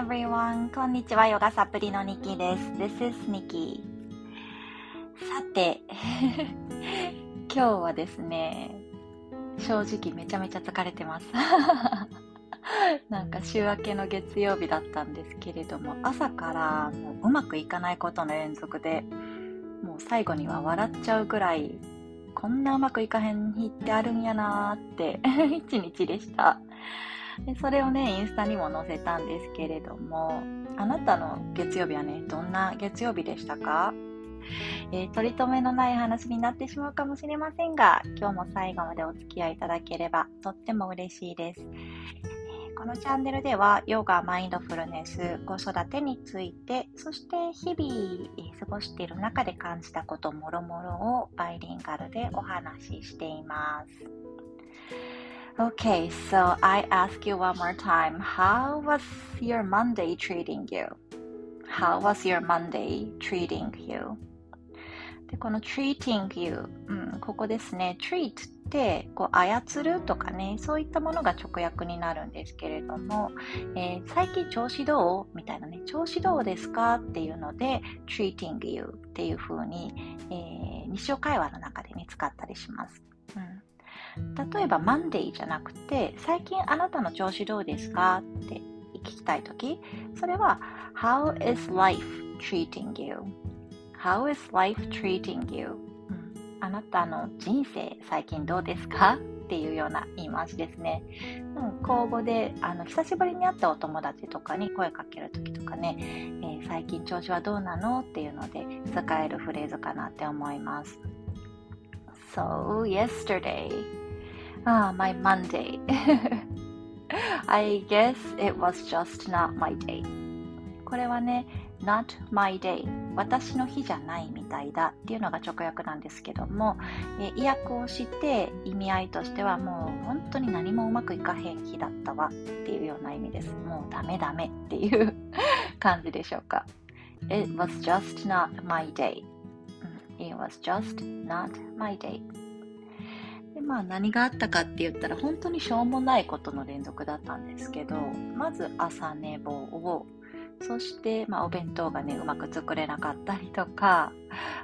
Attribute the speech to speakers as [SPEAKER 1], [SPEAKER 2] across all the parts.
[SPEAKER 1] everyone! こんにちは、ヨガサプリのニキです。This is ニキさて、今日はですね、正直めちゃめちゃ疲れてます。なんか週明けの月曜日だったんですけれども、朝からもううまくいかないことの連続で、もう最後には笑っちゃうぐらい、こんなうまくいかへん日ってあるんやなーって 一日でした。でそれをね、インスタにも載せたんですけれども、あなたの月曜日はね、どんな月曜日でしたか？えー、取り留めのない話になってしまうかもしれませんが、今日も最後までお付き合いいただければとっても嬉しいです。えー、このチャンネルでは、ヨガ、マインドフルネス、子育てについて、そして日々、過ごしている中で感じたこともろもろをバイリンガルでお話ししています。Okay, so I ask you one more time. How was your Monday treating you? How was your Monday treating you? で、この treating you、うん、ここですね。treat ってこう操るとかね、そういったものが直訳になるんですけれども、えー、最近調子どうみたいなね、調子どうですかっていうので、treating you っていう風に、えー、日常会話の中でね、使ったりします。うん例えば Monday じゃなくて、最近あなたの調子どうですかって聞きたいとき、それは How is life treating you?How is life treating you? あなたの人生最近どうですか？っていうような言い回しですね。うん、口語であの久しぶりに会ったお友達とかに声かけるときとかね、えー、最近調子はどうなの？っていうので使えるフレーズかなって思います。So, yesterday, Ah, my Monday. I guess it was just not my day. これはね、not my day 私の日じゃないみたいだっていうのが直訳なんですけども、え意訳をして意味合いとしてはもう本当に何もうまくいかへん日だったわっていうような意味です。もうダメダメっていう 感じでしょうか。It was just not my day. It was just not my day. でまあ何があったかって言ったら本当にしょうもないことの連続だったんですけどまず朝寝坊をそして、まあ、お弁当がねうまく作れなかったりとか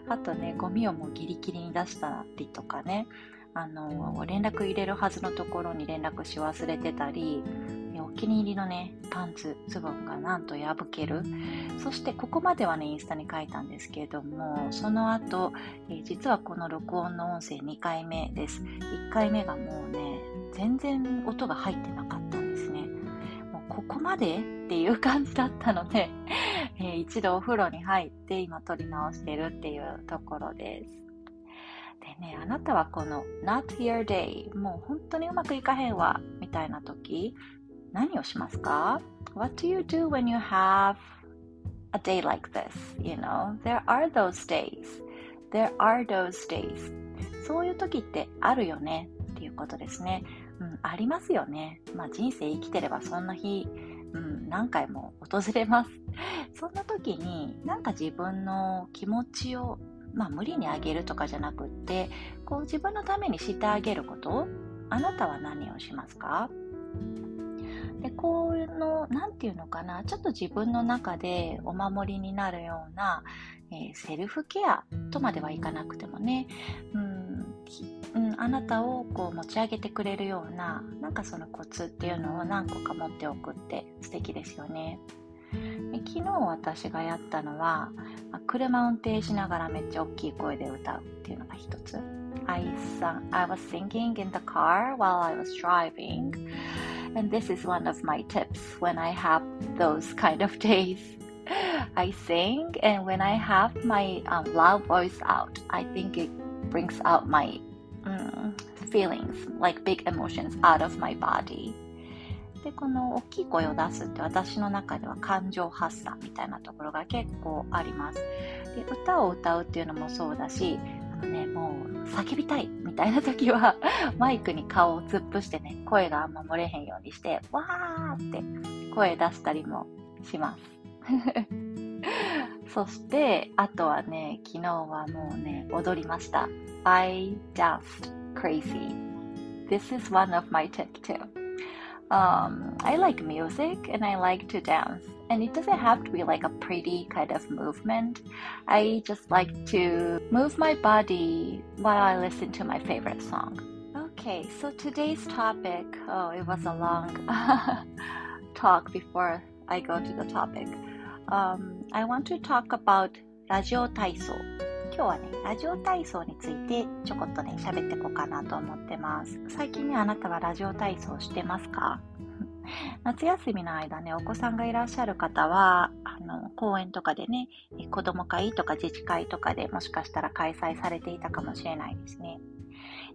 [SPEAKER 1] あとねゴミをもうギリギリに出したりとかねあの連絡入れるはずのところに連絡し忘れてたり気に入りのねパンツズボンがなんと破ける。そしてここまではねインスタに書いたんですけれどもその後、えー、実はこの録音の音声2回目です。1回目がもうね全然音が入ってなかったんですね。もうここまでっていう感じだったので、えー、一度お風呂に入って今撮り直してるっていうところです。でね、あなたはこの not your day もう本当にうまくいかへんわみたいな時何をしますか ?What do you do when you have a day like this? You know, there are those days. There are those days. そういう時ってあるよねっていうことですね。うん、ありますよね。まあ人生生きてればそんな日、うん、何回も訪れます。そんな時になんか自分の気持ちをまあ、無理にあげるとかじゃなくってこう自分のためにしてあげることあなたは何をしますか?でこういうの何て言うのかなちょっと自分の中でお守りになるような、えー、セルフケアとまではいかなくてもね、うん、うん、あなたをこう持ち上げてくれるようななんかそのコツっていうのを何個か持っておくって素敵ですよね。で昨日私がやったのは、車運転しながらめっちゃ大きい声で歌うっていうのが一つ。I, sang, I was singing in the car while I was driving. And this is one of my tips when I have those kind of days. I sing, and when I have my um, loud voice out, I think it brings out my um, feelings, like big emotions, out of my body. でこの大きい声を出すって私の中では感情発散みたいなところが結構ありますで歌を歌うっていうのもそうだしあのねもう叫びたいみ たいな時はマイクに顔を突っ伏してね声があんま漏れへんようにしてわーって声出したりもします。そしてあとはね昨日はもうね踊りました。I danced crazy. This is one of my tips too um, I like music and I like to dance. And it doesn't have to be like a pretty kind of movement. I just like to move my body while I listen to my favorite song. Okay, so today's topic oh, it was a long talk before I go to the topic. Um, I want to talk about Radio Taiso. 今日はね、ラジオ体操についてちょこっとね、喋っていこうかなと思ってます。最近ね、あなたはラジオ体操してますか？夏休みの間ね、お子さんがいらっしゃる方は、あの、公園とかでね、子供会とか自治会とかでもしかしたら開催されていたかもしれないですね。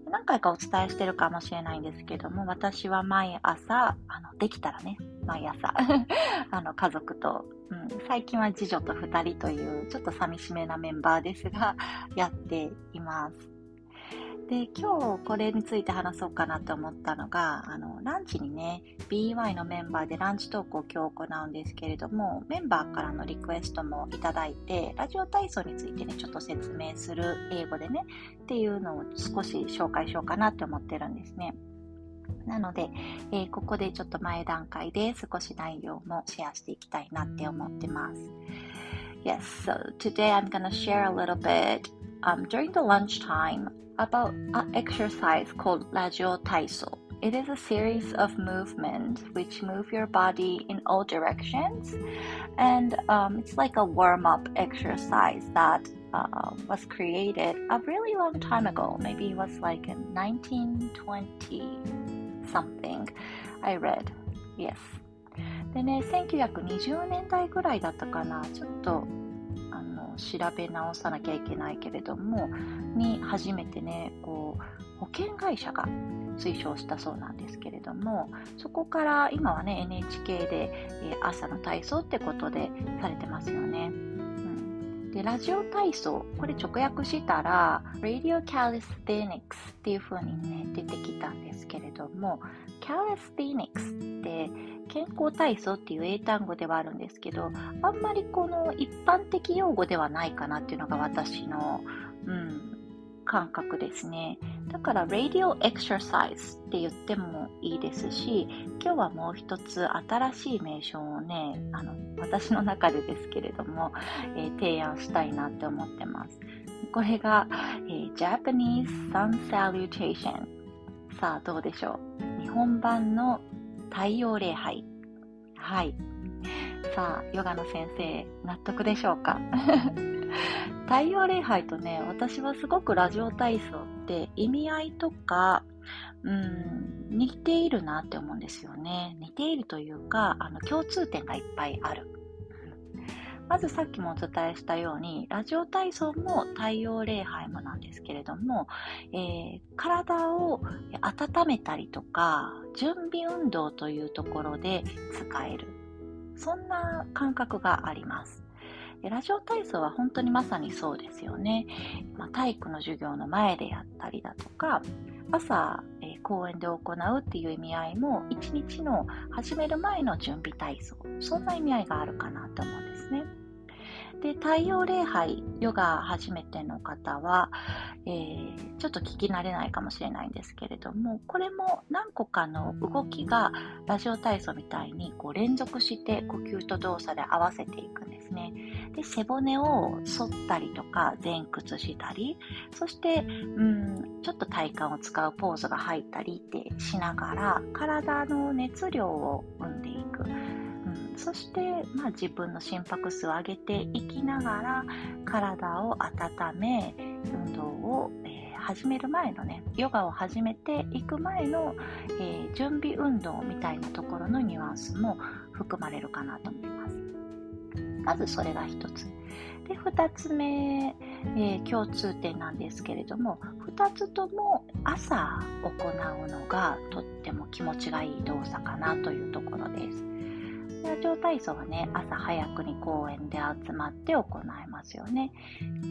[SPEAKER 1] 何回かお伝えしてるかもしれないんですけども、私は毎朝、あの、できたらね、毎朝 あの、家族と、うん、最近は次女と2人という、ちょっと寂しめなメンバーですが、やっています。で、今日これについて話そうかなと思ったのが、あの、ランチにね、BY のメンバーでランチトークを今日行うんですけれども、メンバーからのリクエストもいただいて、ラジオ体操についてね、ちょっと説明する英語でね、っていうのを少し紹介しようかなって思ってるんですね。なので、えー、ここでちょっと前段階で少し内容もシェアしていきたいなって思ってます。Yes, so today I'm gonna share a little bit um, during the lunchtime about an exercise called Rajio Taiso. It is a series of movements which move your body in all directions, and um, it's like a warm up exercise that uh, was created a really long time ago. Maybe it was like in 1920 something. I read. Yes. でね、1920年代ぐらいだったかな。ちょっと 調べ直さなきゃいけないけれどもに初めてねこう保険会社が推奨したそうなんですけれどもそこから今はね NHK で、え朝の体操ってことでされてますよね。で、ラジオ体操、これ直訳したら、Radio Calisthenics っていう風にね、出てきたんですけれども、Calisthenics って健康体操っていう英単語ではあるんですけど、あんまりこの一般的用語ではないかなっていうのが私の、うん、感覚ですね。だから、Radio Exercise って言ってもいいですし、今日はもう一つ新しい名称をね、あの、私の中でですけれども、えー、提案したいなって思ってます。これが、えー、Japanese Sun Salutation。さあ、どうでしょう？日本版の太陽礼拝。はい。さあ、ヨガの先生、納得でしょうか？太陽礼拝とね、私はすごくラジオ体操って意味合いとか、うん、似ているなって思うんですよね。似ているというか、あの、共通点がいっぱいある。まずさっきもお伝えしたように、ラジオ体操も太陽礼拝もなんですけれども、えー、体を温めたりとか、準備運動というところで使える。そんな感覚があります。ラジオ体操は本当にまさにそうですよね。まあ、体育の授業の前でやったりだとか、朝、えー、公園で行うっていう意味合いも、一日の始める前の準備体操、そんな意味合いがあるかなと思うんです。で、太陽礼拝、ヨガ初めての方は、えー、ちょっと聞き慣れないかもしれないんですけれども、これも何個かの動きがラジオ体操みたいにこう連続して呼吸と動作で合わせていくんですね。で、背骨を反ったりとか前屈したり、そして、うん、ちょっと体幹を使うポーズが入ったりってしながら、体の熱量を生んでいく。そして、まあ、自分の心拍数を上げていきながら体を温め運動を、えー、始める前のねヨガを始めていく前の、えー、準備運動みたいなところのニュアンスも含まれるかなと思います。まずそれが一つ。で2つ目、えー、共通点なんですけれども2つとも朝行うのがとっても気持ちがいい動作かなというところです。ラジオ体操はね、朝早くに公園で集まって行いますよね。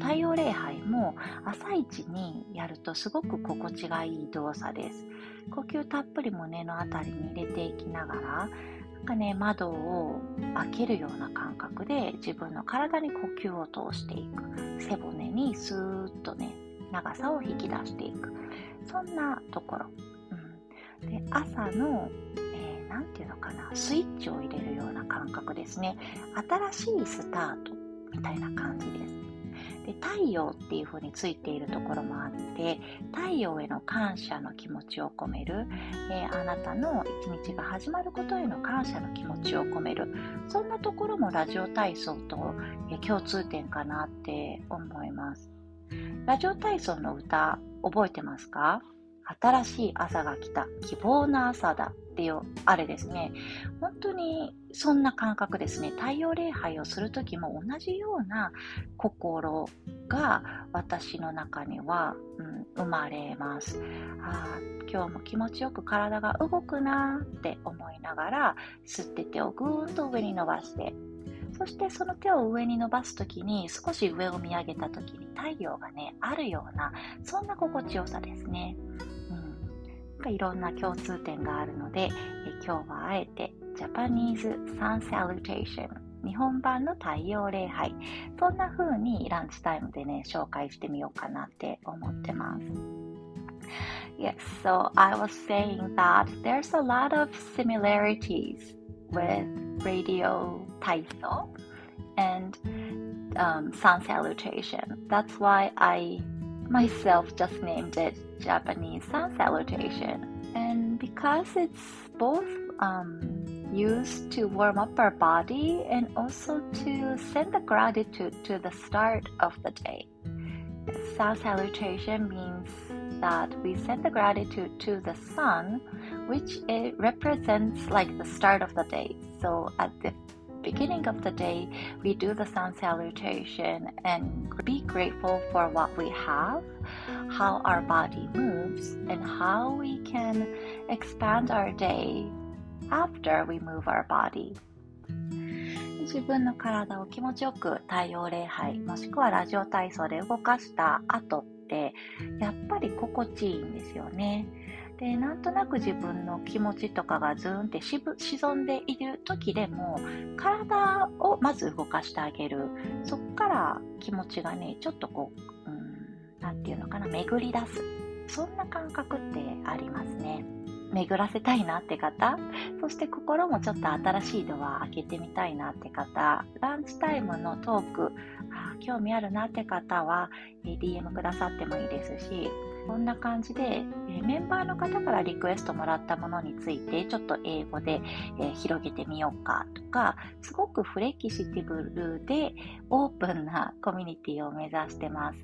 [SPEAKER 1] 太陽礼拝も朝一にやるとすごく心地がいい動作です。呼吸たっぷり胸のあたりに入れていきながら、なんかね、窓を開けるような感覚で自分の体に呼吸を通していく。背骨にスーッとね、長さを引き出していく。そんなところ。うん、で朝のなんていうのかな、スイッチを入れるような感覚ですね。新しいスタートみたいな感じです。で太陽っていう風についているところもあって太陽への感謝の気持ちを込める、えー、あなたの一日が始まることへの感謝の気持ちを込めるそんなところもラジオ体操と、えー、共通点かなって思いますラジオ体操の歌覚えてますか？新しい朝が来た希望の朝だっていうあれですね。本当にそんな感覚ですね。太陽礼拝をする時も同じような心が私の中には、うん、生まれます。あ今日も気持ちよく体が動くなって思いながら吸って手をぐーんと上に伸ばしてそしてその手を上に伸ばす時に少し上を見上げた時に太陽がねあるようなそんな心地よさですね。いろんな共通点があるので、え今日はあえてジャパニーズサンサルテーション日本版の太陽礼拝そんな風にランチタイムでね紹介してみようかなって思ってます Yes, so I was saying that there's a lot of similarities with radio Taiso and um, sun salutation. That's why I myself just named it Japanese sun salutation. And because it's both um, used to warm up our body and also to send the gratitude to the start of the day. Sun salutation means that we send the gratitude to the sun, which it represents like the start of the day. So at the beginning of the day, we do the sun salutation and be grateful for what we have, how our body moves, and how we can expand our day after we move our body. 自分の体を気持ちよく太陽礼拝もしくはラジオ体操で動かした後ってやっぱり心地いいんですよね。でなんとなく自分の気持ちとかがズーンって沈んでいる時でも体をまず動かしてあげる。そっから気持ちがねちょっとこう何て言うのかな巡り出す。そんな感覚ってありますね。巡らせたいなって方。そして心もちょっと新しいドア開けてみたいなって方。ランチタイムのトークあ興味あるなって方は DM くださってもいいですしこんな感じで、えメンバーの方からリクエストもらったものについてちょっと英語で、え広げてみようかとかすごくフレキシティブルでオープンなコミュニティを目指してます、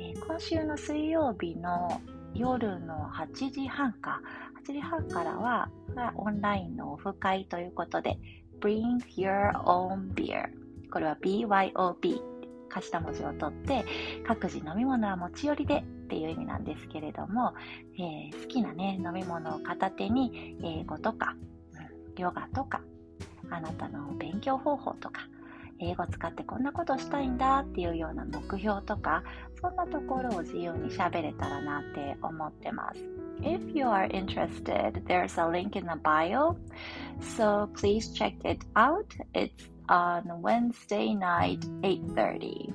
[SPEAKER 1] え今週の水曜日の夜の8時半か8時半からはオンラインのオフ会ということで Bring Your Own Beer これは BYOB 頭文字を取って各自飲み物は持ち寄りでっていう意味なんですけれども、えー、好きなね飲み物を片手に英語とか、ヨガとかあなたの勉強方法とか英語使ってこんなことしたいんだっていうような目標とかそんなところを自由に喋れたらなって思ってます If you are interested, there's a link in the bio, so please check it out. It's on Wednesday night, 8.30.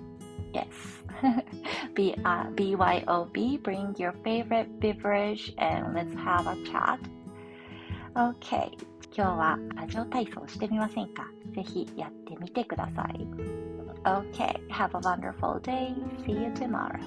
[SPEAKER 1] Yes. B, uh, BYOB, bring your favorite beverage and let's have a chat. Okay. 今日はラジオ体操してみませんかぜひやってみてください。Okay. Have a wonderful day. See you tomorrow.